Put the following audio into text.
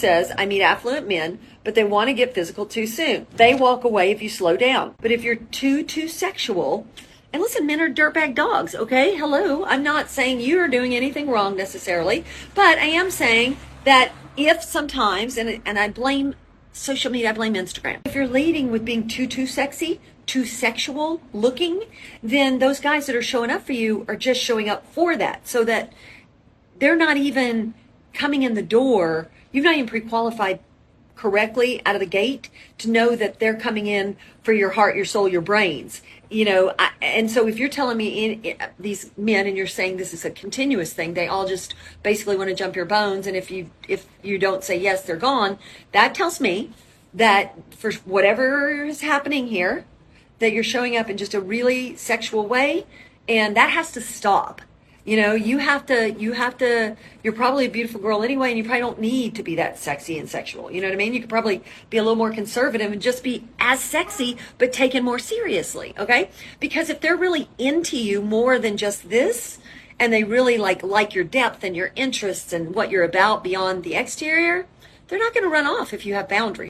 says, I meet affluent men, but they want to get physical too soon. They walk away if you slow down. But if you're too, too sexual, and listen, men are dirtbag dogs, okay? Hello. I'm not saying you're doing anything wrong necessarily, but I am saying that if sometimes, and, and I blame social media, I blame Instagram. If you're leading with being too, too sexy, too sexual looking, then those guys that are showing up for you are just showing up for that so that they're not even coming in the door. You've not even pre qualified correctly out of the gate to know that they're coming in for your heart, your soul, your brains. You know, I, and so if you're telling me in, in, these men and you're saying this is a continuous thing, they all just basically want to jump your bones, and if you if you don't say yes, they're gone. That tells me that for whatever is happening here, that you're showing up in just a really sexual way, and that has to stop. You know, you have to, you have to, you're probably a beautiful girl anyway, and you probably don't need to be that sexy and sexual. You know what I mean? You could probably be a little more conservative and just be as sexy, but taken more seriously. Okay. Because if they're really into you more than just this, and they really like, like your depth and your interests and what you're about beyond the exterior, they're not going to run off if you have boundaries.